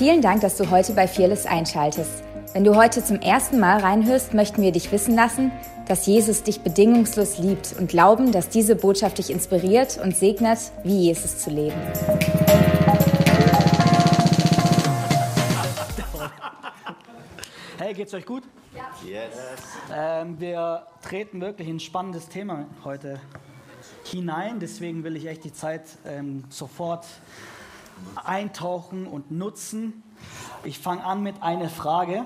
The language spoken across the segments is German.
Vielen Dank, dass du heute bei Fearless einschaltest. Wenn du heute zum ersten Mal reinhörst, möchten wir dich wissen lassen, dass Jesus dich bedingungslos liebt und glauben, dass diese Botschaft dich inspiriert und segnet, wie Jesus zu leben. Hey, geht's euch gut? Ja. Yes. Ähm, wir treten wirklich ein spannendes Thema heute hinein. Deswegen will ich echt die Zeit ähm, sofort eintauchen und nutzen. Ich fange an mit einer Frage.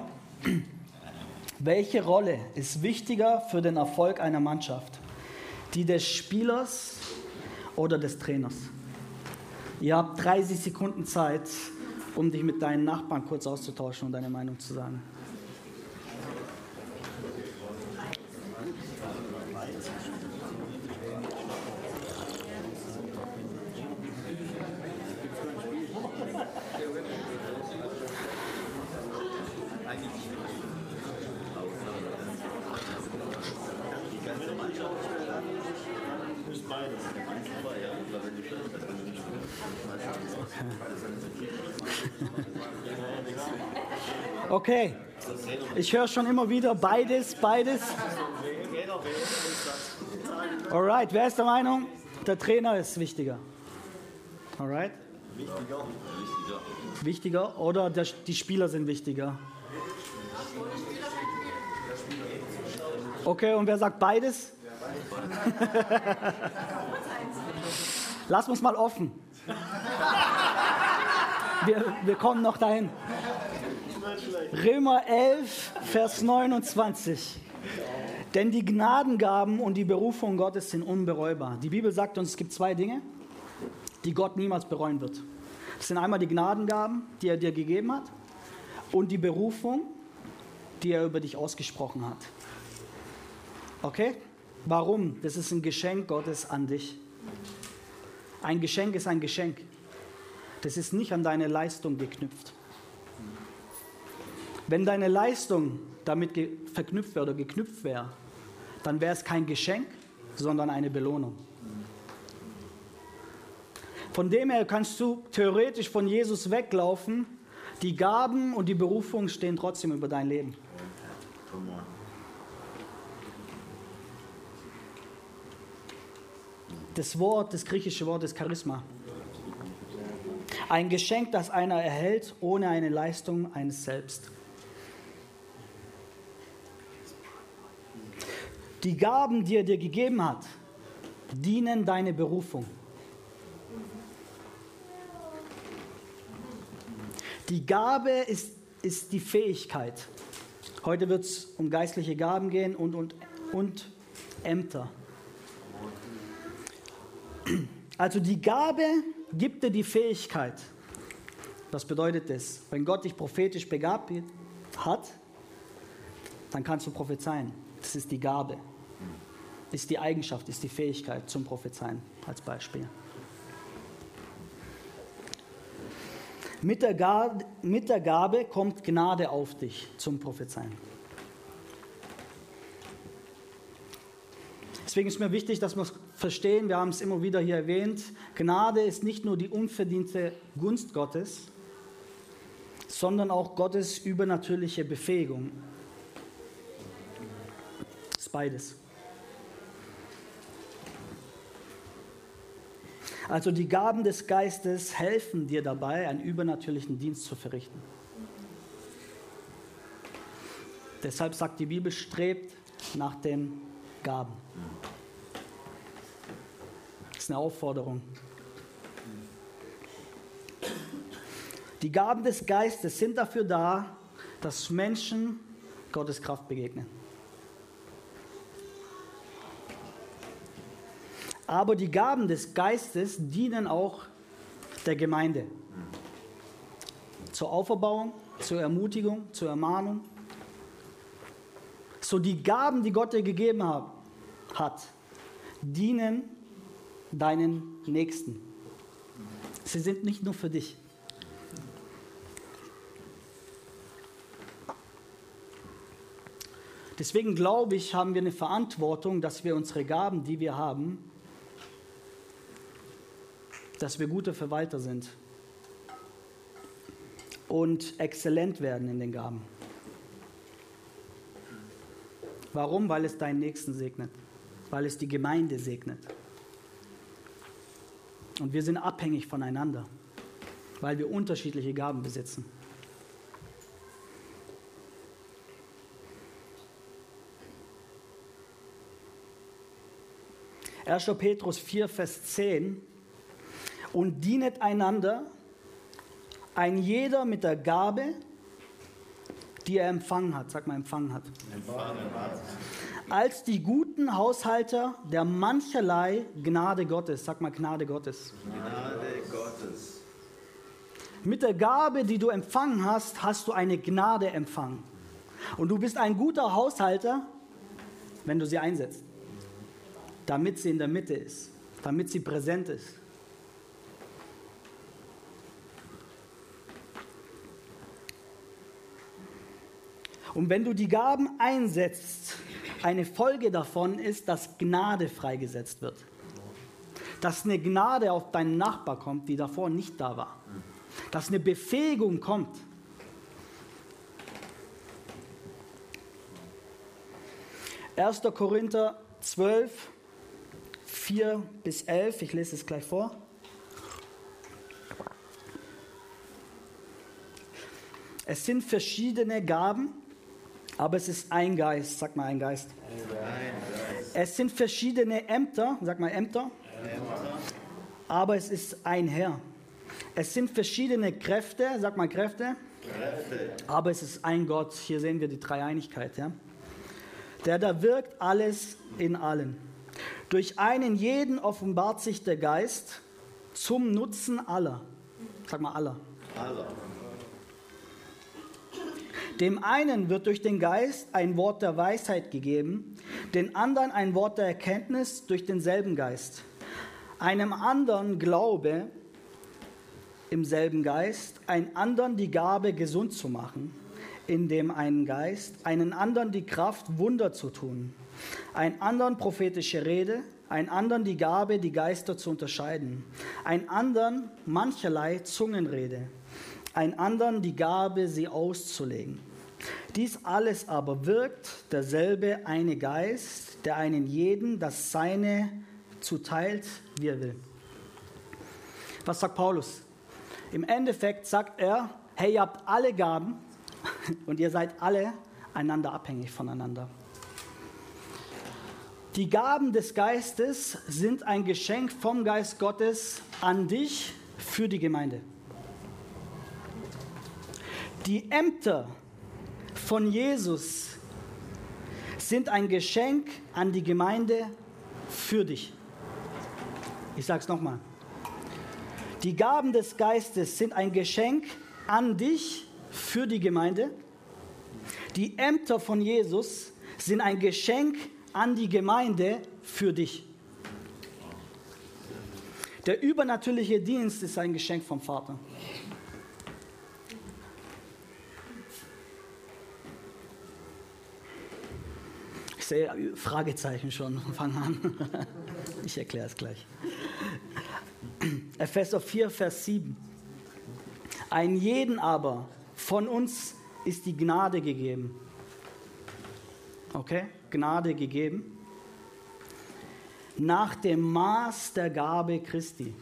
Welche Rolle ist wichtiger für den Erfolg einer Mannschaft? Die des Spielers oder des Trainers? Ihr habt 30 Sekunden Zeit, um dich mit deinen Nachbarn kurz auszutauschen und deine Meinung zu sagen. Okay. Ich höre schon immer wieder beides, beides. Alright, wer ist der Meinung? Der Trainer ist wichtiger. Alright? Wichtiger. Wichtiger oder der, die Spieler sind wichtiger? Okay, und wer sagt beides? Lass uns mal offen. Wir, wir kommen noch dahin. Römer 11, Vers 29. Denn die Gnadengaben und die Berufung Gottes sind unbereubar. Die Bibel sagt uns, es gibt zwei Dinge, die Gott niemals bereuen wird. Das sind einmal die Gnadengaben, die er dir gegeben hat, und die Berufung, die er über dich ausgesprochen hat. Okay? Warum? Das ist ein Geschenk Gottes an dich. Ein Geschenk ist ein Geschenk. Das ist nicht an deine Leistung geknüpft. Wenn deine Leistung damit verknüpft wäre oder geknüpft wäre, dann wäre es kein Geschenk, sondern eine Belohnung. Von dem her kannst du theoretisch von Jesus weglaufen. Die Gaben und die Berufung stehen trotzdem über dein Leben. Das Wort, das griechische Wort ist Charisma. Ein Geschenk, das einer erhält ohne eine Leistung eines Selbst. Die Gaben, die er dir gegeben hat, dienen deine Berufung. Die Gabe ist, ist die Fähigkeit. Heute wird es um geistliche Gaben gehen und, und, und Ämter. Also die Gabe gibt dir die Fähigkeit. Was bedeutet das? Wenn Gott dich prophetisch begabt hat, dann kannst du prophezeien. Das ist die Gabe ist die Eigenschaft, ist die Fähigkeit zum Prophezeien als Beispiel. Mit der, Gabe, mit der Gabe kommt Gnade auf dich zum Prophezeien. Deswegen ist mir wichtig, dass wir es verstehen, wir haben es immer wieder hier erwähnt, Gnade ist nicht nur die unverdiente Gunst Gottes, sondern auch Gottes übernatürliche Befähigung. Das ist beides. Also die Gaben des Geistes helfen dir dabei, einen übernatürlichen Dienst zu verrichten. Deshalb sagt die Bibel, strebt nach den Gaben. Das ist eine Aufforderung. Die Gaben des Geistes sind dafür da, dass Menschen Gottes Kraft begegnen. Aber die Gaben des Geistes dienen auch der Gemeinde. Zur Auferbauung, zur Ermutigung, zur Ermahnung. So die Gaben, die Gott dir gegeben hat, dienen deinen Nächsten. Sie sind nicht nur für dich. Deswegen glaube ich, haben wir eine Verantwortung, dass wir unsere Gaben, die wir haben, dass wir gute Verwalter sind und exzellent werden in den Gaben. Warum? Weil es deinen Nächsten segnet, weil es die Gemeinde segnet. Und wir sind abhängig voneinander, weil wir unterschiedliche Gaben besitzen. 1. Petrus 4, Vers 10. Und dienet einander, ein jeder mit der Gabe, die er empfangen hat. Sag mal, empfangen hat. Als die guten Haushalter der mancherlei Gnade Gottes. Sag mal, Gnade Gottes. Gnade Gottes. Mit der Gabe, die du empfangen hast, hast du eine Gnade empfangen. Und du bist ein guter Haushalter, wenn du sie einsetzt damit sie in der Mitte ist, damit sie präsent ist. Und wenn du die Gaben einsetzt, eine Folge davon ist, dass Gnade freigesetzt wird. Dass eine Gnade auf deinen Nachbar kommt, die davor nicht da war. Dass eine Befähigung kommt. Erster Korinther 12, 4 bis 11. Ich lese es gleich vor. Es sind verschiedene Gaben, aber es ist ein Geist. Sag mal ein Geist. Es sind verschiedene Ämter. Sag mal Ämter. Ämter. Aber es ist ein Herr. Es sind verschiedene Kräfte. Sag mal Kräfte. Kräfte. Aber es ist ein Gott. Hier sehen wir die Dreieinigkeit. Ja? Der da wirkt alles in allen. Durch einen jeden offenbart sich der Geist zum Nutzen aller. Sag mal aller. aller. Dem einen wird durch den Geist ein Wort der Weisheit gegeben, den anderen ein Wort der Erkenntnis durch denselben Geist, einem anderen Glaube im selben Geist, einen anderen die Gabe gesund zu machen, in dem einen Geist, einen anderen die Kraft Wunder zu tun. Einen anderen prophetische Rede, einen anderen die Gabe, die Geister zu unterscheiden, einen anderen mancherlei Zungenrede, einen anderen die Gabe, sie auszulegen. Dies alles aber wirkt derselbe eine Geist, der einen jeden das Seine zuteilt, wie er will. Was sagt Paulus? Im Endeffekt sagt er, hey, ihr habt alle Gaben und ihr seid alle einander abhängig voneinander. Die Gaben des Geistes sind ein Geschenk vom Geist Gottes an dich für die Gemeinde. Die Ämter von Jesus sind ein Geschenk an die Gemeinde für dich. Ich sage es nochmal. Die Gaben des Geistes sind ein Geschenk an dich für die Gemeinde. Die Ämter von Jesus sind ein Geschenk an die Gemeinde für dich. Der übernatürliche Dienst ist ein Geschenk vom Vater. Ich sehe Fragezeichen schon, fang an. Ich erkläre es gleich. Epheser 4, Vers 7. Ein jeden aber von uns ist die Gnade gegeben. Okay? Gnade gegeben, nach dem Maß der Gabe Christi.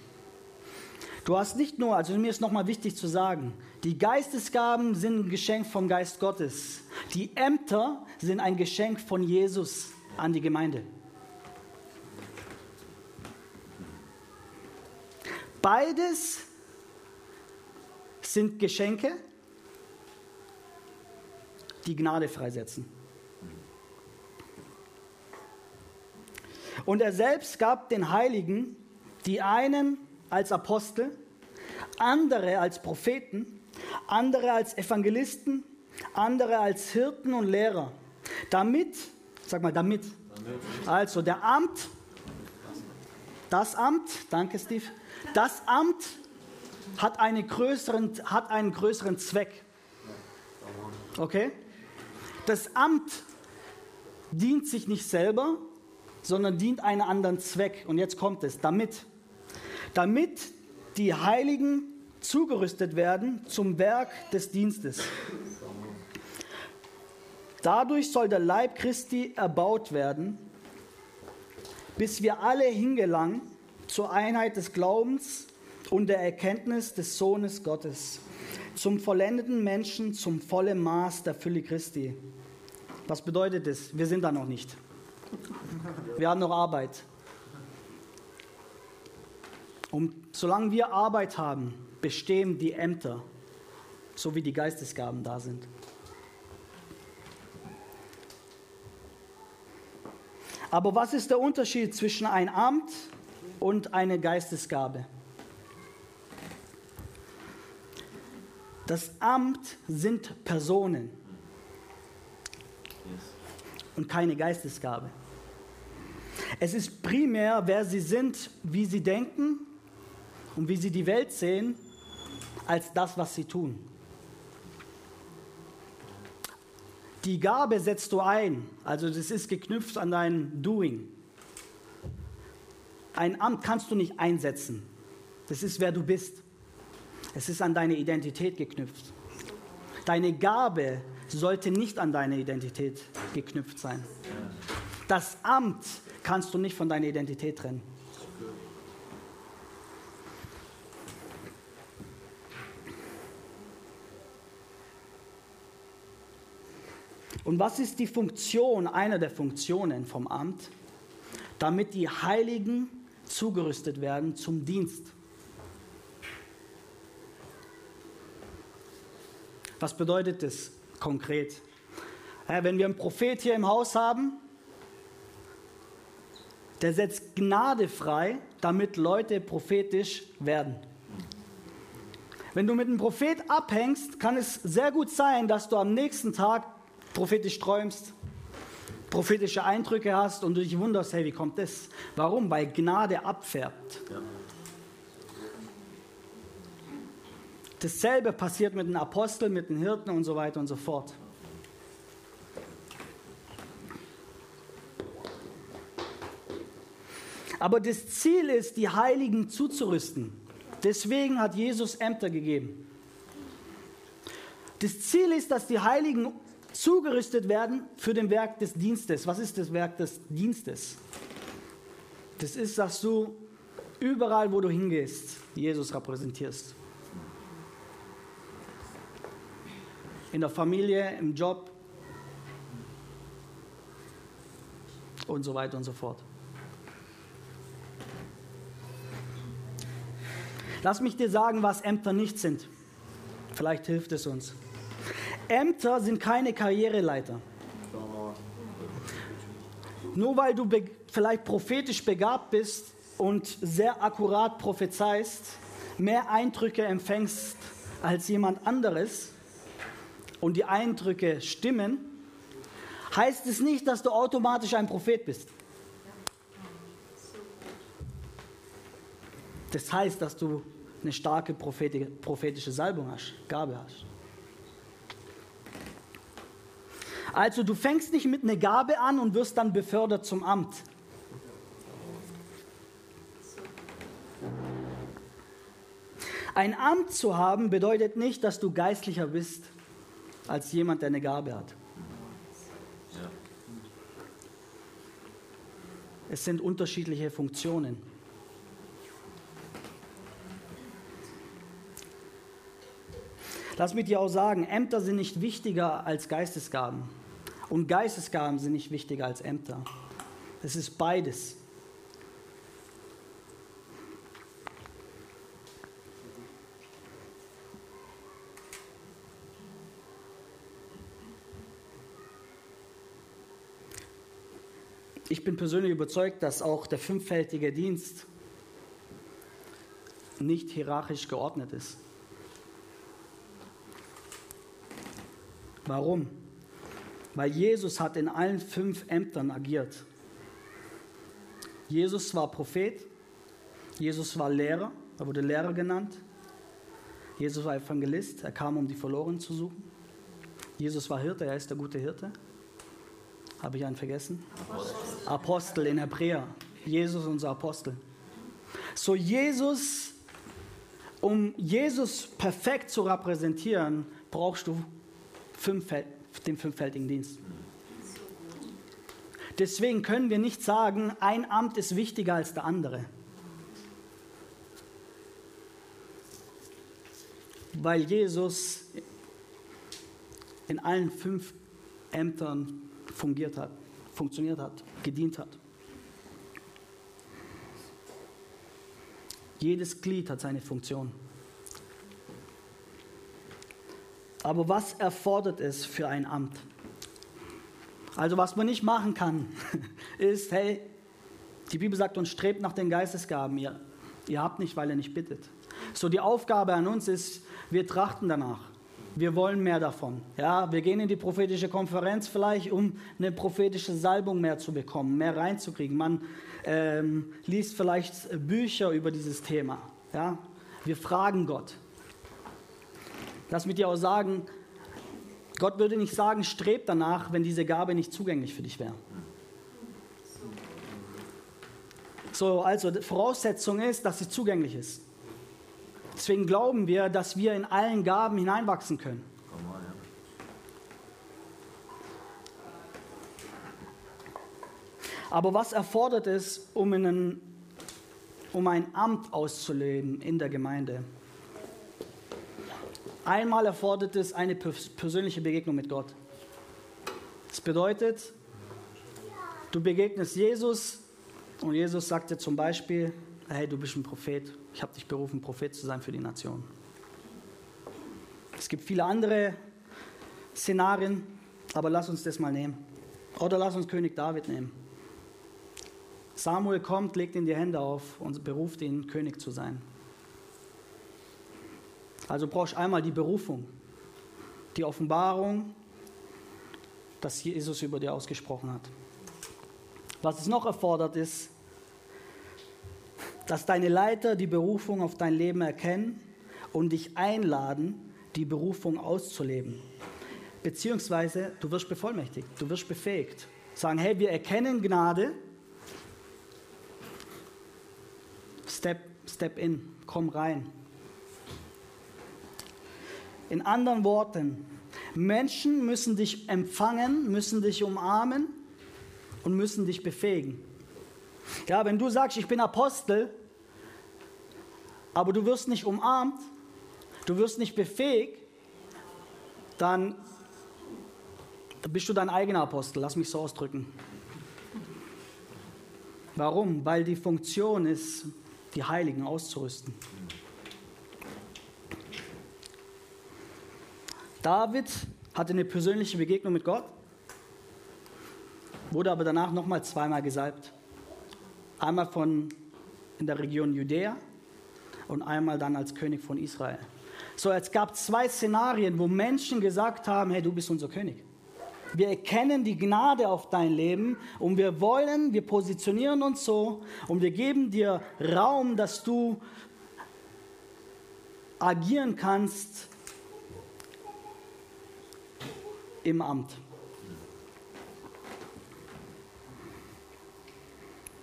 Du hast nicht nur, also mir ist nochmal wichtig zu sagen, die Geistesgaben sind ein Geschenk vom Geist Gottes. Die Ämter sind ein Geschenk von Jesus an die Gemeinde. Beides sind Geschenke, die Gnade freisetzen. Und er selbst gab den Heiligen die einen als Apostel, andere als Propheten, andere als Evangelisten, andere als Hirten und Lehrer, damit, sag mal, damit, also der Amt, das Amt, danke Steve, das Amt hat, eine größeren, hat einen größeren Zweck. Okay? Das Amt dient sich nicht selber, sondern dient einem anderen Zweck. Und jetzt kommt es, damit. Damit die Heiligen zugerüstet werden zum Werk des Dienstes. Dadurch soll der Leib Christi erbaut werden, bis wir alle hingelangen zur Einheit des Glaubens und der Erkenntnis des Sohnes Gottes, zum vollendeten Menschen, zum vollen Maß der Fülle Christi. Was bedeutet das? Wir sind da noch nicht. Wir haben noch Arbeit. Und solange wir Arbeit haben, bestehen die Ämter, so wie die Geistesgaben da sind. Aber was ist der Unterschied zwischen ein Amt und eine Geistesgabe? Das Amt sind Personen und keine Geistesgabe. Es ist primär, wer sie sind, wie sie denken und wie sie die Welt sehen, als das, was sie tun. Die Gabe setzt du ein, also das ist geknüpft an dein Doing. Ein Amt kannst du nicht einsetzen. Das ist, wer du bist. Es ist an deine Identität geknüpft. Deine Gabe sollte nicht an deine Identität geknüpft sein. Das Amt kannst du nicht von deiner Identität trennen. Und was ist die Funktion, eine der Funktionen vom Amt? Damit die Heiligen zugerüstet werden zum Dienst. Was bedeutet das konkret? Wenn wir einen Prophet hier im Haus haben, der setzt Gnade frei, damit Leute prophetisch werden. Wenn du mit einem Prophet abhängst, kann es sehr gut sein, dass du am nächsten Tag prophetisch träumst, prophetische Eindrücke hast und du dich wunderst, hey, wie kommt das? Warum? Weil Gnade abfärbt. Ja. Dasselbe passiert mit den Aposteln, mit den Hirten und so weiter und so fort. Aber das Ziel ist, die Heiligen zuzurüsten. Deswegen hat Jesus Ämter gegeben. Das Ziel ist, dass die Heiligen zugerüstet werden für den Werk des Dienstes. Was ist das Werk des Dienstes? Das ist, dass du überall, wo du hingehst, Jesus repräsentierst. In der Familie, im Job und so weiter und so fort. Lass mich dir sagen, was Ämter nicht sind. Vielleicht hilft es uns. Ämter sind keine Karriereleiter. Nur weil du vielleicht prophetisch begabt bist und sehr akkurat prophezeist, mehr Eindrücke empfängst als jemand anderes und die Eindrücke stimmen, heißt es nicht, dass du automatisch ein Prophet bist. Das heißt, dass du eine starke prophetische Salbung hast, Gabe hast. Also du fängst nicht mit einer Gabe an und wirst dann befördert zum Amt. Ein Amt zu haben bedeutet nicht, dass du geistlicher bist als jemand, der eine Gabe hat. Es sind unterschiedliche Funktionen. Lass mich dir auch sagen, Ämter sind nicht wichtiger als Geistesgaben. Und Geistesgaben sind nicht wichtiger als Ämter. Es ist beides. Ich bin persönlich überzeugt, dass auch der fünffältige Dienst nicht hierarchisch geordnet ist. Warum? Weil Jesus hat in allen fünf Ämtern agiert. Jesus war Prophet, Jesus war Lehrer, er wurde Lehrer genannt. Jesus war Evangelist, er kam, um die Verlorenen zu suchen. Jesus war Hirte, er ist der gute Hirte. Habe ich einen vergessen? Apostel, Apostel in Hebräer. Jesus, unser Apostel. So, Jesus Um Jesus perfekt zu repräsentieren, brauchst du fünf, den fünffältigen Dienst. Deswegen können wir nicht sagen, ein Amt ist wichtiger als der andere. Weil Jesus in allen fünf Ämtern fungiert hat, funktioniert hat, gedient hat. Jedes Glied hat seine Funktion. Aber was erfordert es für ein Amt? Also was man nicht machen kann, ist, hey, die Bibel sagt uns, strebt nach den Geistesgaben. Ihr, ihr habt nicht, weil ihr nicht bittet. So die Aufgabe an uns ist, wir trachten danach. Wir wollen mehr davon. Ja, wir gehen in die prophetische Konferenz vielleicht, um eine prophetische Salbung mehr zu bekommen, mehr reinzukriegen. Man ähm, liest vielleicht Bücher über dieses Thema. Ja, wir fragen Gott. Lass mich dir auch sagen, Gott würde nicht sagen, streb danach, wenn diese Gabe nicht zugänglich für dich wäre. So, also die Voraussetzung ist, dass sie zugänglich ist. Deswegen glauben wir, dass wir in allen Gaben hineinwachsen können. Aber was erfordert es, um, einen, um ein Amt auszuleben in der Gemeinde? Einmal erfordert es eine persönliche Begegnung mit Gott. Das bedeutet, du begegnest Jesus und Jesus sagt dir zum Beispiel, hey, du bist ein Prophet, ich habe dich berufen, Prophet zu sein für die Nation. Es gibt viele andere Szenarien, aber lass uns das mal nehmen. Oder lass uns König David nehmen. Samuel kommt, legt ihm die Hände auf und beruft ihn, König zu sein. Also brauchst du einmal die Berufung, die Offenbarung, dass Jesus über dir ausgesprochen hat. Was es noch erfordert ist, dass deine Leiter die Berufung auf dein Leben erkennen und dich einladen, die Berufung auszuleben. Beziehungsweise du wirst bevollmächtigt, du wirst befähigt. Sagen, hey, wir erkennen Gnade. Step, step in, komm rein. In anderen Worten, Menschen müssen dich empfangen, müssen dich umarmen und müssen dich befähigen. Ja, wenn du sagst, ich bin Apostel, aber du wirst nicht umarmt, du wirst nicht befähigt, dann bist du dein eigener Apostel, lass mich so ausdrücken. Warum? Weil die Funktion ist, die Heiligen auszurüsten. David hatte eine persönliche Begegnung mit Gott, wurde aber danach nochmal zweimal gesalbt. Einmal von in der Region Judäa und einmal dann als König von Israel. So, es gab zwei Szenarien, wo Menschen gesagt haben, hey, du bist unser König. Wir erkennen die Gnade auf dein Leben und wir wollen, wir positionieren uns so und wir geben dir Raum, dass du agieren kannst im Amt.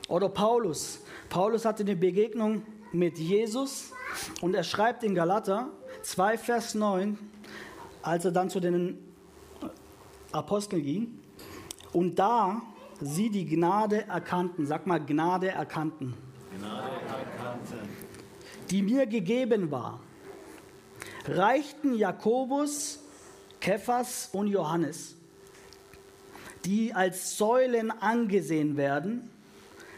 Oder Paulus. Paulus hatte eine Begegnung mit Jesus und er schreibt in Galater 2, Vers 9, als er dann zu den Aposteln ging, und da sie die Gnade erkannten, sag mal Gnade erkannten, Gnade erkannten. die mir gegeben war, reichten Jakobus Kephas und Johannes, die als Säulen angesehen werden,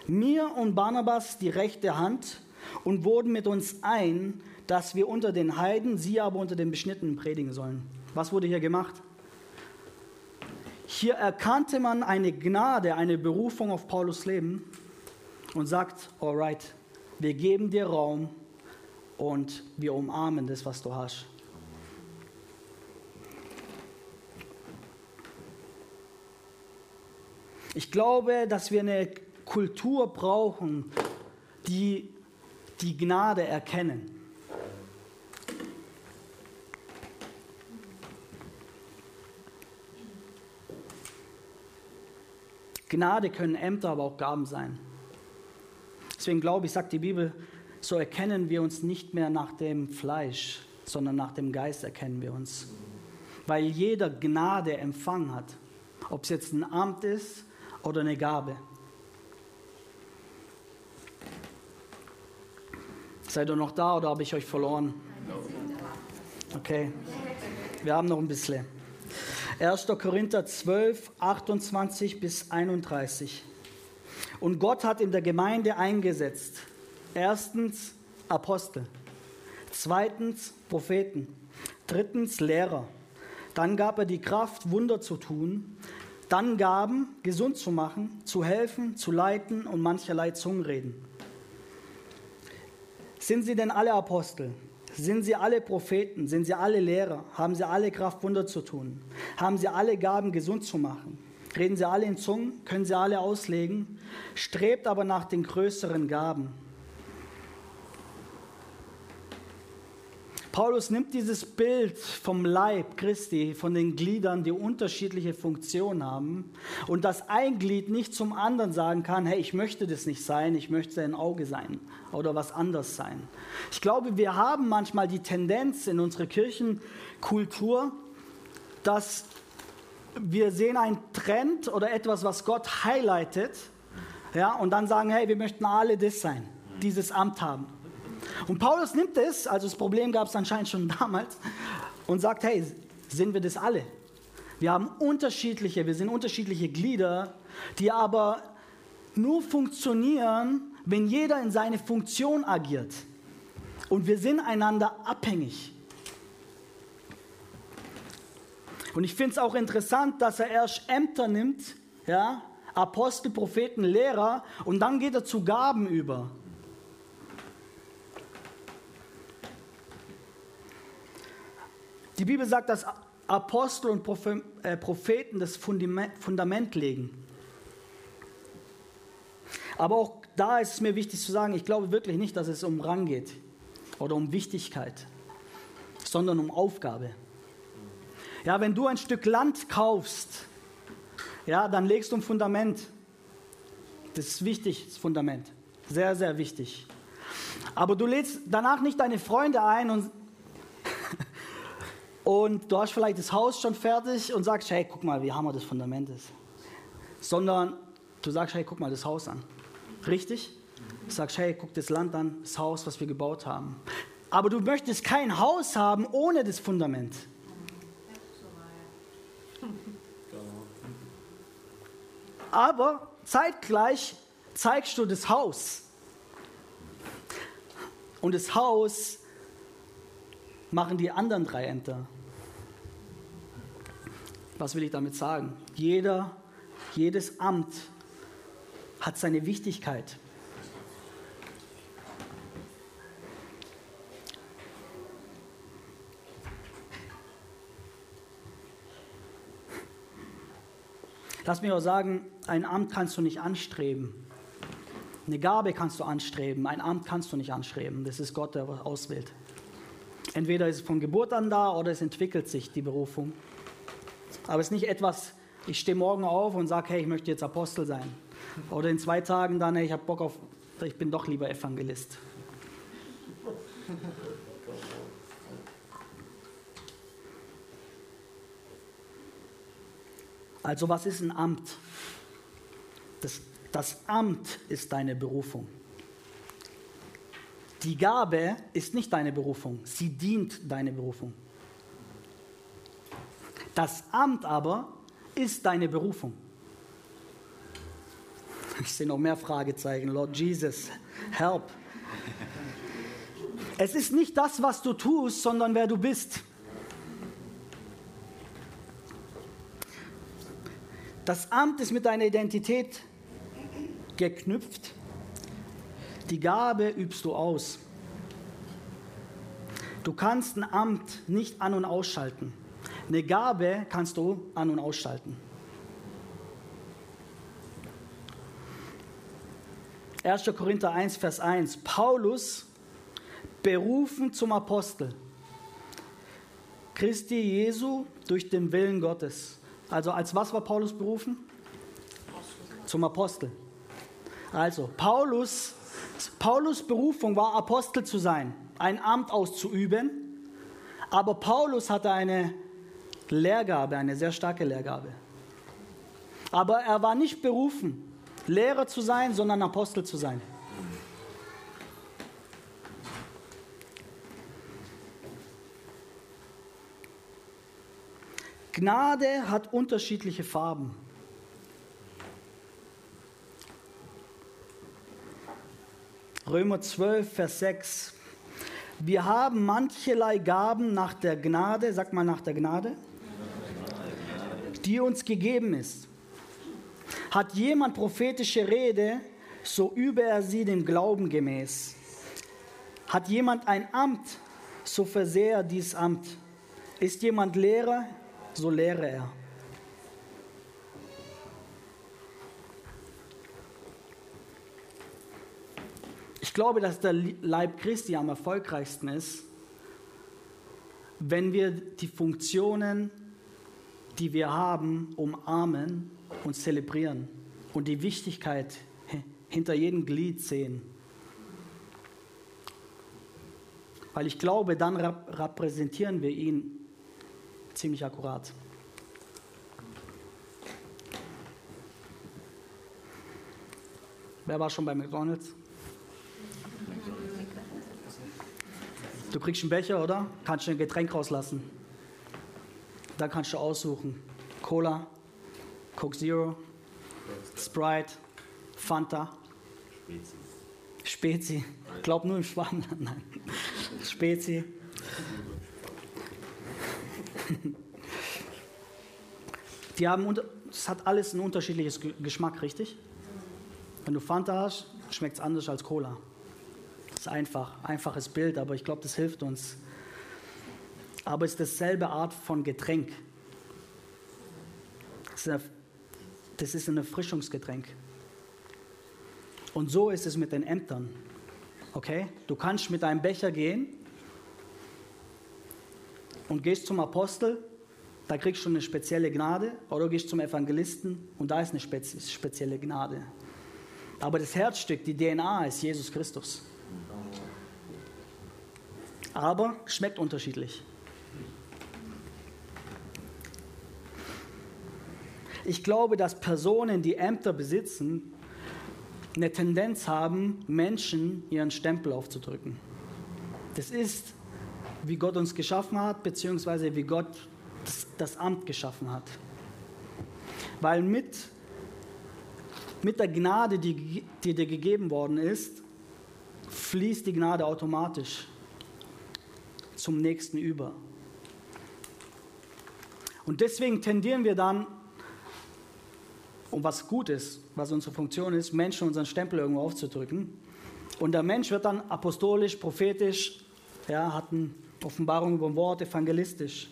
mir und Barnabas die rechte Hand und wurden mit uns ein, dass wir unter den Heiden, sie aber unter den Beschnittenen predigen sollen. Was wurde hier gemacht? Hier erkannte man eine Gnade, eine Berufung auf Paulus Leben und sagt, alright, wir geben dir Raum und wir umarmen das, was du hast. Ich glaube, dass wir eine Kultur brauchen, die die Gnade erkennen. Gnade können Ämter, aber auch Gaben sein. Deswegen glaube ich, sagt die Bibel, so erkennen wir uns nicht mehr nach dem Fleisch, sondern nach dem Geist erkennen wir uns. Weil jeder Gnade empfangen hat, ob es jetzt ein Amt ist oder eine Gabe. Seid ihr noch da oder habe ich euch verloren? Okay, wir haben noch ein bisschen. 1. Korinther 12, 28 bis 31. Und Gott hat in der Gemeinde eingesetzt. Erstens Apostel, zweitens Propheten, drittens Lehrer. Dann gab er die Kraft, Wunder zu tun, dann Gaben, gesund zu machen, zu helfen, zu leiten und mancherlei Zungenreden. Sind sie denn alle Apostel? Sind sie alle Propheten? Sind sie alle Lehrer? Haben sie alle Kraft, Wunder zu tun? Haben sie alle Gaben, gesund zu machen? Reden sie alle in Zungen? Können sie alle auslegen? Strebt aber nach den größeren Gaben. Paulus nimmt dieses Bild vom Leib Christi, von den Gliedern, die unterschiedliche Funktionen haben und dass ein Glied nicht zum anderen sagen kann, hey, ich möchte das nicht sein, ich möchte ein Auge sein oder was anders sein. Ich glaube, wir haben manchmal die Tendenz in unserer Kirchenkultur, dass wir sehen einen Trend oder etwas, was Gott highlightet, ja, und dann sagen, hey, wir möchten alle das sein, dieses Amt haben. Und Paulus nimmt es, also das Problem gab es anscheinend schon damals, und sagt, hey, sind wir das alle? Wir haben unterschiedliche, wir sind unterschiedliche Glieder, die aber nur funktionieren, wenn jeder in seine Funktion agiert. Und wir sind einander abhängig. Und ich finde es auch interessant, dass er erst Ämter nimmt, ja, Apostel, Propheten, Lehrer, und dann geht er zu Gaben über. Die Bibel sagt, dass Apostel und äh, Propheten das Fundament legen. Aber auch da ist es mir wichtig zu sagen, ich glaube wirklich nicht, dass es um Rang geht oder um Wichtigkeit, sondern um Aufgabe. Ja, wenn du ein Stück Land kaufst, ja, dann legst du ein Fundament. Das ist wichtig, das Fundament. Sehr, sehr wichtig. Aber du lädst danach nicht deine Freunde ein und und du hast vielleicht das Haus schon fertig und sagst, hey, guck mal, wie hammer das Fundament ist. Sondern du sagst, hey, guck mal das Haus an. Richtig? Du sagst, hey, guck das Land an, das Haus, was wir gebaut haben. Aber du möchtest kein Haus haben ohne das Fundament. Aber zeitgleich zeigst du das Haus. Und das Haus machen die anderen drei Ämter. Was will ich damit sagen? Jeder, jedes Amt hat seine Wichtigkeit. Lass mich auch sagen, ein Amt kannst du nicht anstreben. Eine Gabe kannst du anstreben, ein Amt kannst du nicht anstreben. Das ist Gott, der auswählt. Entweder ist es von Geburt an da oder es entwickelt sich die Berufung. Aber es ist nicht etwas, ich stehe morgen auf und sage, hey, ich möchte jetzt Apostel sein. Oder in zwei Tagen dann, hey, ich habe Bock auf, ich bin doch lieber Evangelist. Also was ist ein Amt? Das, das Amt ist deine Berufung. Die Gabe ist nicht deine Berufung, sie dient deine Berufung. Das Amt aber ist deine Berufung. Ich sehe noch mehr Fragezeichen. Lord Jesus, help. Es ist nicht das, was du tust, sondern wer du bist. Das Amt ist mit deiner Identität geknüpft die Gabe übst du aus. Du kannst ein Amt nicht an und ausschalten. Eine Gabe kannst du an und ausschalten. 1. Korinther 1, Vers 1. Paulus, berufen zum Apostel. Christi Jesu durch den Willen Gottes. Also als was war Paulus berufen? Zum Apostel. Also Paulus Paulus Berufung war, Apostel zu sein, ein Amt auszuüben, aber Paulus hatte eine Lehrgabe, eine sehr starke Lehrgabe. Aber er war nicht berufen, Lehrer zu sein, sondern Apostel zu sein. Gnade hat unterschiedliche Farben. Römer 12, Vers 6. Wir haben mancherlei Gaben nach der Gnade, sag mal nach der Gnade, die uns gegeben ist. Hat jemand prophetische Rede, so übe er sie dem Glauben gemäß. Hat jemand ein Amt, so versehe er dies Amt. Ist jemand Lehrer, so lehre er. Ich glaube, dass der Leib Christi am erfolgreichsten ist, wenn wir die Funktionen, die wir haben, umarmen und zelebrieren und die Wichtigkeit hinter jedem Glied sehen. Weil ich glaube, dann repräsentieren wir ihn ziemlich akkurat. Wer war schon bei McDonald's? Du kriegst einen Becher, oder? Kannst du ein Getränk rauslassen. Da kannst du aussuchen. Cola, Coke Zero, Sprite, Fanta, Spezi. Spezi. Ich glaube nur im Schwabenland. Nein. Spezi. Die haben, es hat alles ein unterschiedliches Geschmack, richtig? Wenn du Fanta hast, schmeckt es anders als Cola. Ist einfach, einfaches Bild, aber ich glaube, das hilft uns. Aber es ist dasselbe Art von Getränk. Das ist ein Erfrischungsgetränk. Und so ist es mit den Ämtern. Okay? Du kannst mit einem Becher gehen und gehst zum Apostel, da kriegst du eine spezielle Gnade, oder du gehst zum Evangelisten und da ist eine spezielle Gnade. Aber das Herzstück, die DNA ist Jesus Christus. Aber schmeckt unterschiedlich. Ich glaube, dass Personen, die Ämter besitzen, eine Tendenz haben, Menschen ihren Stempel aufzudrücken. Das ist wie Gott uns geschaffen hat, beziehungsweise wie Gott das, das Amt geschaffen hat. Weil mit, mit der Gnade, die, die dir gegeben worden ist, fließt die Gnade automatisch zum nächsten über. Und deswegen tendieren wir dann, um was gut ist, was unsere Funktion ist, Menschen unseren Stempel irgendwo aufzudrücken. Und der Mensch wird dann apostolisch, prophetisch, ja, hat eine Offenbarung über ein Wort, evangelistisch.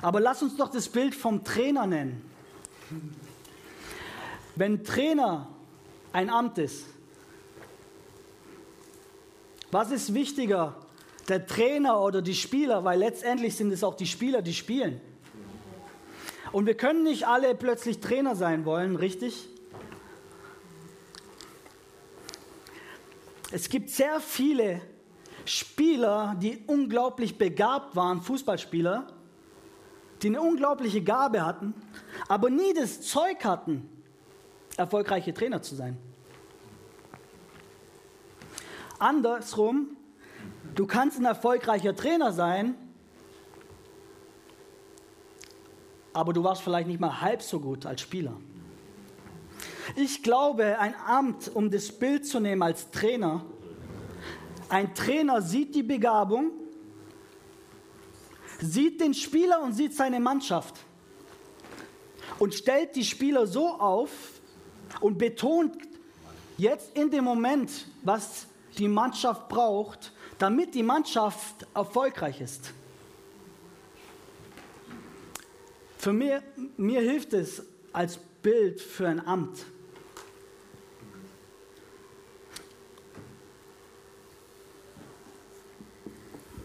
Aber lass uns doch das Bild vom Trainer nennen. Wenn Trainer ein Amt ist, was ist wichtiger, der Trainer oder die Spieler? Weil letztendlich sind es auch die Spieler, die spielen. Und wir können nicht alle plötzlich Trainer sein wollen, richtig? Es gibt sehr viele Spieler, die unglaublich begabt waren, Fußballspieler, die eine unglaubliche Gabe hatten, aber nie das Zeug hatten, erfolgreiche Trainer zu sein. Andersrum, du kannst ein erfolgreicher Trainer sein, aber du warst vielleicht nicht mal halb so gut als Spieler. Ich glaube, ein Amt, um das Bild zu nehmen als Trainer, ein Trainer sieht die Begabung, sieht den Spieler und sieht seine Mannschaft und stellt die Spieler so auf und betont jetzt in dem Moment, was die Mannschaft braucht, damit die Mannschaft erfolgreich ist. Für mir, mir hilft es als Bild für ein Amt.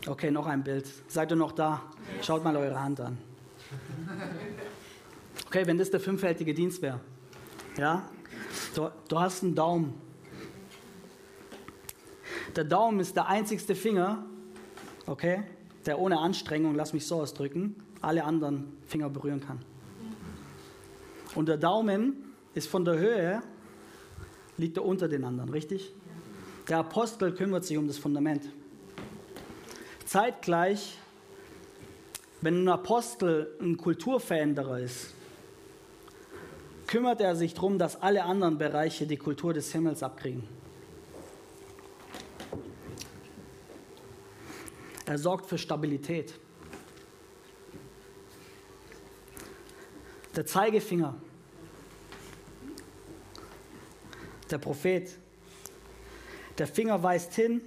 Okay, noch ein Bild. Seid ihr noch da? Schaut mal eure Hand an. Okay, wenn das der fünffältige Dienst wäre. Ja? Du, du hast einen Daumen. Der Daumen ist der einzigste Finger, okay, der ohne Anstrengung, lass mich so ausdrücken, alle anderen Finger berühren kann. Und der Daumen ist von der Höhe, liegt er unter den anderen, richtig? Der Apostel kümmert sich um das Fundament. Zeitgleich, wenn ein Apostel ein Kulturveränderer ist, kümmert er sich darum, dass alle anderen Bereiche die Kultur des Himmels abkriegen. Er sorgt für Stabilität. Der Zeigefinger, der Prophet, der Finger weist hin,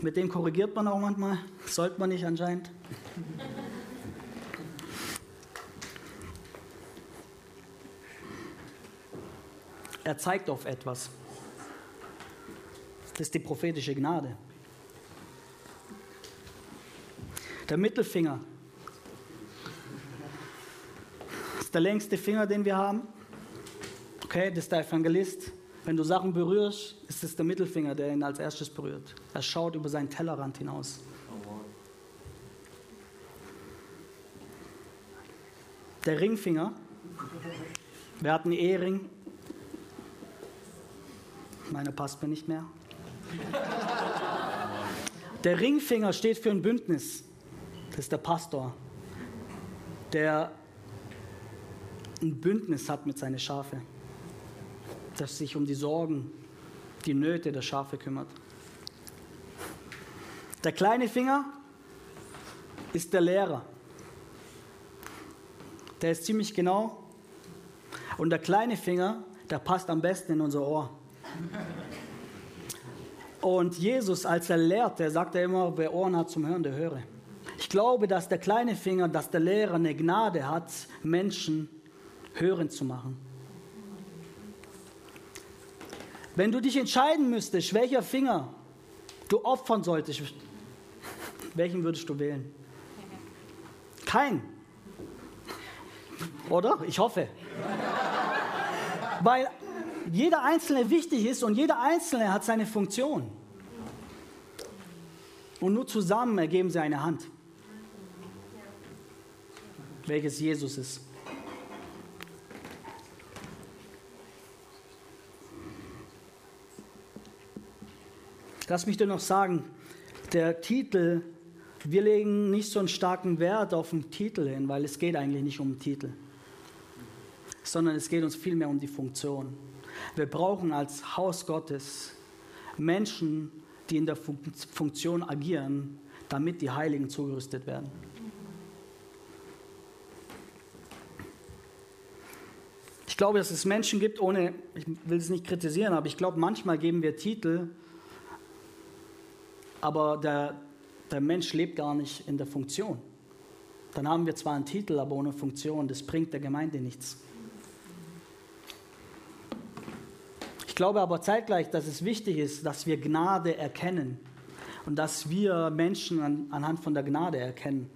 mit dem korrigiert man auch manchmal, sollte man nicht anscheinend. Er zeigt auf etwas. Das ist die prophetische Gnade. Der Mittelfinger ist der längste Finger, den wir haben. Okay, das ist der Evangelist. Wenn du Sachen berührst, ist es der Mittelfinger, der ihn als erstes berührt. Er schaut über seinen Tellerrand hinaus. Der Ringfinger. Wir hatten einen Ehering. Meine passt mir nicht mehr. Der Ringfinger steht für ein Bündnis. Das ist der Pastor, der ein Bündnis hat mit seinen Schafe, das sich um die Sorgen, die Nöte der Schafe kümmert. Der kleine Finger ist der Lehrer. Der ist ziemlich genau. Und der kleine Finger, der passt am besten in unser Ohr. Und Jesus, als er lehrt, der sagt ja immer, wer Ohren hat zum Hören, der höre. Ich glaube, dass der kleine Finger, dass der Lehrer eine Gnade hat, Menschen hören zu machen. Wenn du dich entscheiden müsstest, welcher Finger du opfern solltest, welchen würdest du wählen? Kein. Oder? Ich hoffe. Weil jeder Einzelne wichtig ist und jeder Einzelne hat seine Funktion. Und nur zusammen ergeben sie eine Hand welches Jesus ist. Lass mich dir noch sagen, der Titel, wir legen nicht so einen starken Wert auf den Titel hin, weil es geht eigentlich nicht um den Titel, sondern es geht uns vielmehr um die Funktion. Wir brauchen als Haus Gottes Menschen, die in der Funktion agieren, damit die Heiligen zugerüstet werden. Ich glaube, dass es Menschen gibt, ohne, ich will es nicht kritisieren, aber ich glaube, manchmal geben wir Titel, aber der, der Mensch lebt gar nicht in der Funktion. Dann haben wir zwar einen Titel, aber ohne Funktion. Das bringt der Gemeinde nichts. Ich glaube aber zeitgleich, dass es wichtig ist, dass wir Gnade erkennen und dass wir Menschen an, anhand von der Gnade erkennen.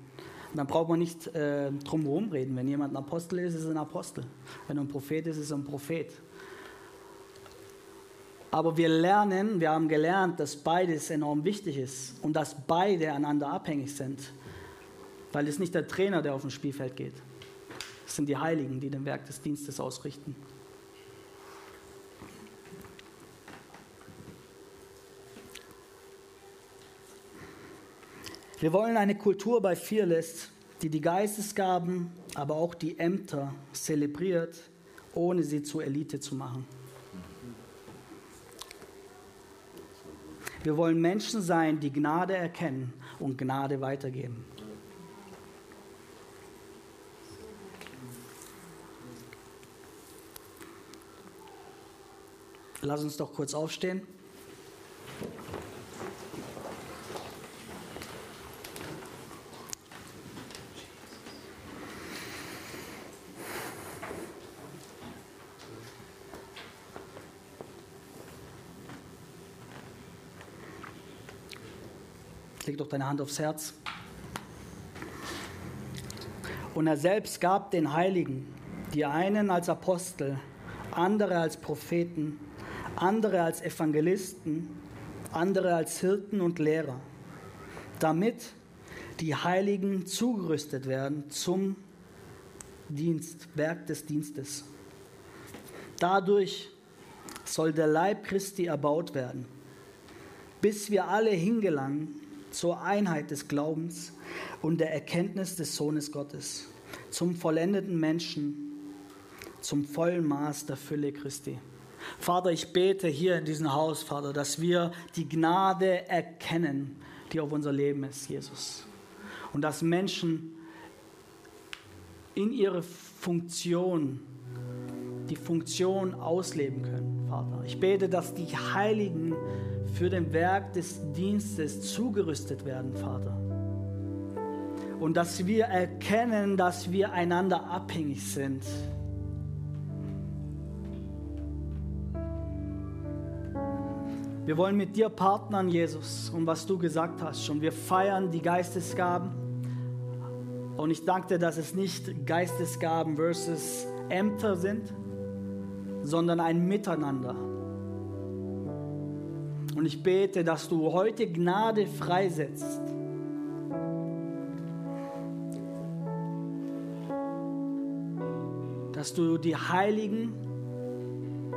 Dann braucht man nicht äh, drum herum reden. Wenn jemand ein Apostel ist, ist er ein Apostel. Wenn er ein Prophet ist, ist er ein Prophet. Aber wir lernen, wir haben gelernt, dass beides enorm wichtig ist und dass beide einander abhängig sind. Weil es nicht der Trainer, der auf dem Spielfeld geht. Es sind die Heiligen, die den Werk des Dienstes ausrichten. Wir wollen eine Kultur bei Fearless, die die Geistesgaben, aber auch die Ämter zelebriert, ohne sie zur Elite zu machen. Wir wollen Menschen sein, die Gnade erkennen und Gnade weitergeben. Lass uns doch kurz aufstehen. Doch deine Hand aufs Herz. Und er selbst gab den Heiligen, die einen als Apostel, andere als Propheten, andere als Evangelisten, andere als Hirten und Lehrer, damit die Heiligen zugerüstet werden zum Dienst, Werk des Dienstes. Dadurch soll der Leib Christi erbaut werden, bis wir alle hingelangen zur Einheit des Glaubens und der Erkenntnis des Sohnes Gottes, zum vollendeten Menschen, zum vollen Maß der Fülle Christi. Vater, ich bete hier in diesem Haus, Vater, dass wir die Gnade erkennen, die auf unser Leben ist, Jesus. Und dass Menschen in ihre Funktion, die Funktion ausleben können, Vater. Ich bete, dass die Heiligen für den Werk des Dienstes zugerüstet werden, Vater. Und dass wir erkennen, dass wir einander abhängig sind. Wir wollen mit dir partnern, Jesus, und was du gesagt hast schon. Wir feiern die Geistesgaben. Und ich danke dir, dass es nicht Geistesgaben versus Ämter sind, sondern ein Miteinander. Und ich bete, dass du heute Gnade freisetzt. Dass du die Heiligen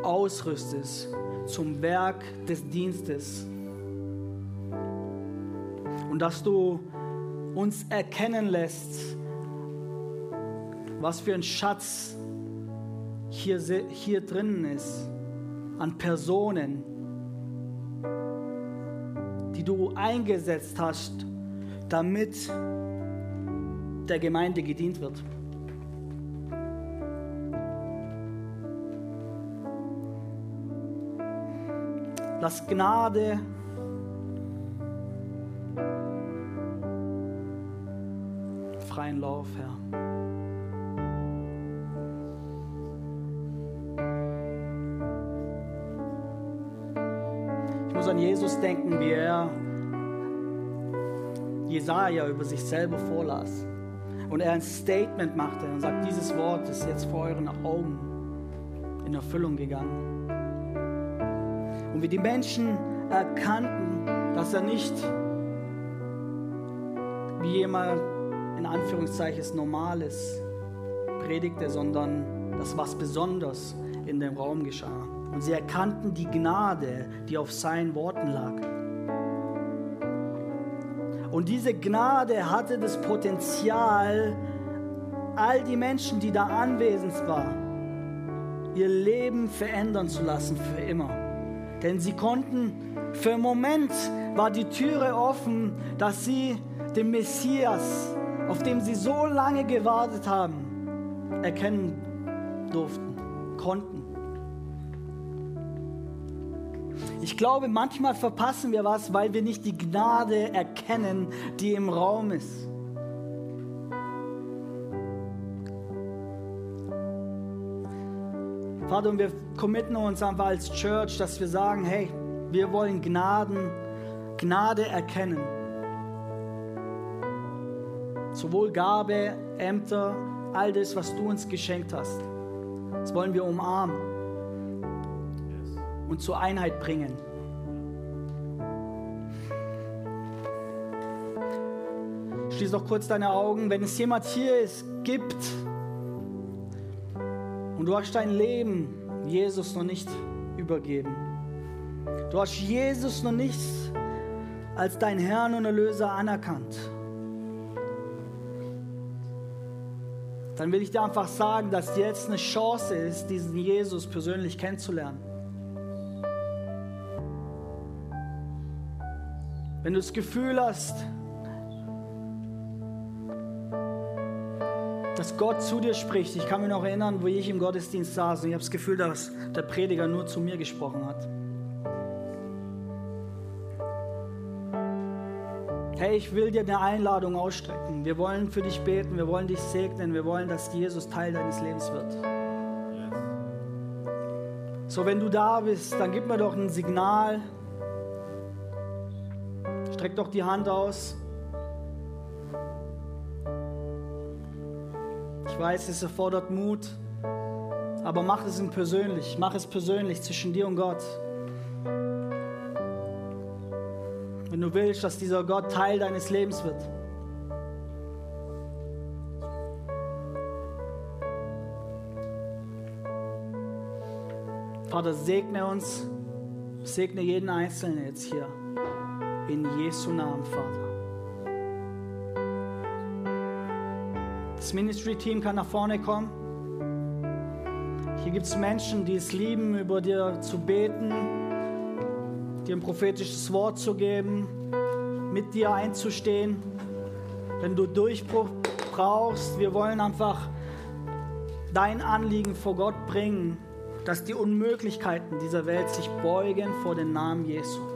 ausrüstest zum Werk des Dienstes. Und dass du uns erkennen lässt, was für ein Schatz hier, hier drinnen ist an Personen, die du eingesetzt hast, damit der Gemeinde gedient wird. Lass Gnade freien Lauf, Herr. Jesus denken, wie er Jesaja über sich selber vorlas. Und er ein Statement machte und sagt: Dieses Wort ist jetzt vor euren Augen in Erfüllung gegangen. Und wie die Menschen erkannten, dass er nicht wie jemand in Anführungszeichen Normales predigte, sondern dass was Besonderes in dem Raum geschah. Und sie erkannten die Gnade, die auf seinen Worten lag. Und diese Gnade hatte das Potenzial, all die Menschen, die da anwesend waren, ihr Leben verändern zu lassen für immer. Denn sie konnten, für einen Moment war die Türe offen, dass sie den Messias, auf den sie so lange gewartet haben, erkennen durften, konnten. Ich glaube, manchmal verpassen wir was, weil wir nicht die Gnade erkennen, die im Raum ist. Vater, und wir committen uns einfach als Church, dass wir sagen, hey, wir wollen Gnaden, Gnade erkennen. Sowohl Gabe, Ämter, all das, was du uns geschenkt hast. Das wollen wir umarmen und zur Einheit bringen. Schließ doch kurz deine Augen. Wenn es jemand hier ist, gibt, und du hast dein Leben Jesus noch nicht übergeben. Du hast Jesus noch nicht als dein Herrn und Erlöser anerkannt. Dann will ich dir einfach sagen, dass jetzt eine Chance ist, diesen Jesus persönlich kennenzulernen. Wenn du das Gefühl hast, dass Gott zu dir spricht. Ich kann mich noch erinnern, wo ich im Gottesdienst saß und ich habe das Gefühl, dass der Prediger nur zu mir gesprochen hat. Hey, ich will dir eine Einladung ausstrecken. Wir wollen für dich beten, wir wollen dich segnen, wir wollen, dass Jesus Teil deines Lebens wird. So, wenn du da bist, dann gib mir doch ein Signal. Streck doch die Hand aus. Ich weiß, es erfordert Mut, aber mach es persönlich. Mach es persönlich zwischen dir und Gott. du willst, dass dieser Gott Teil deines Lebens wird. Vater, segne uns, segne jeden Einzelnen jetzt hier. In Jesu Namen, Vater. Das Ministry-Team kann nach vorne kommen. Hier gibt es Menschen, die es lieben, über dir zu beten, dir ein prophetisches Wort zu geben, mit dir einzustehen. Wenn du Durchbruch brauchst, wir wollen einfach dein Anliegen vor Gott bringen, dass die Unmöglichkeiten dieser Welt sich beugen vor den Namen Jesu.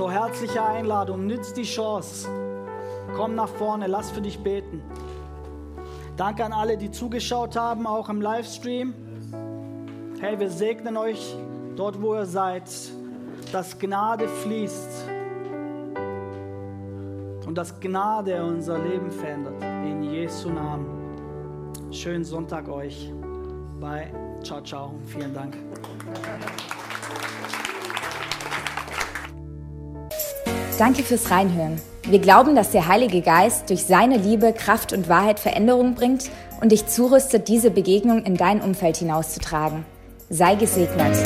So herzliche Einladung, nützt die Chance. Komm nach vorne, lass für dich beten. Danke an alle, die zugeschaut haben, auch im Livestream. Hey, wir segnen euch dort, wo ihr seid, dass Gnade fließt und dass Gnade unser Leben verändert. In Jesu Namen. Schönen Sonntag euch. Bye. Ciao, ciao. Vielen Dank. Danke fürs Reinhören. Wir glauben, dass der Heilige Geist durch seine Liebe, Kraft und Wahrheit Veränderung bringt und dich zurüstet, diese Begegnung in dein Umfeld hinauszutragen. Sei gesegnet.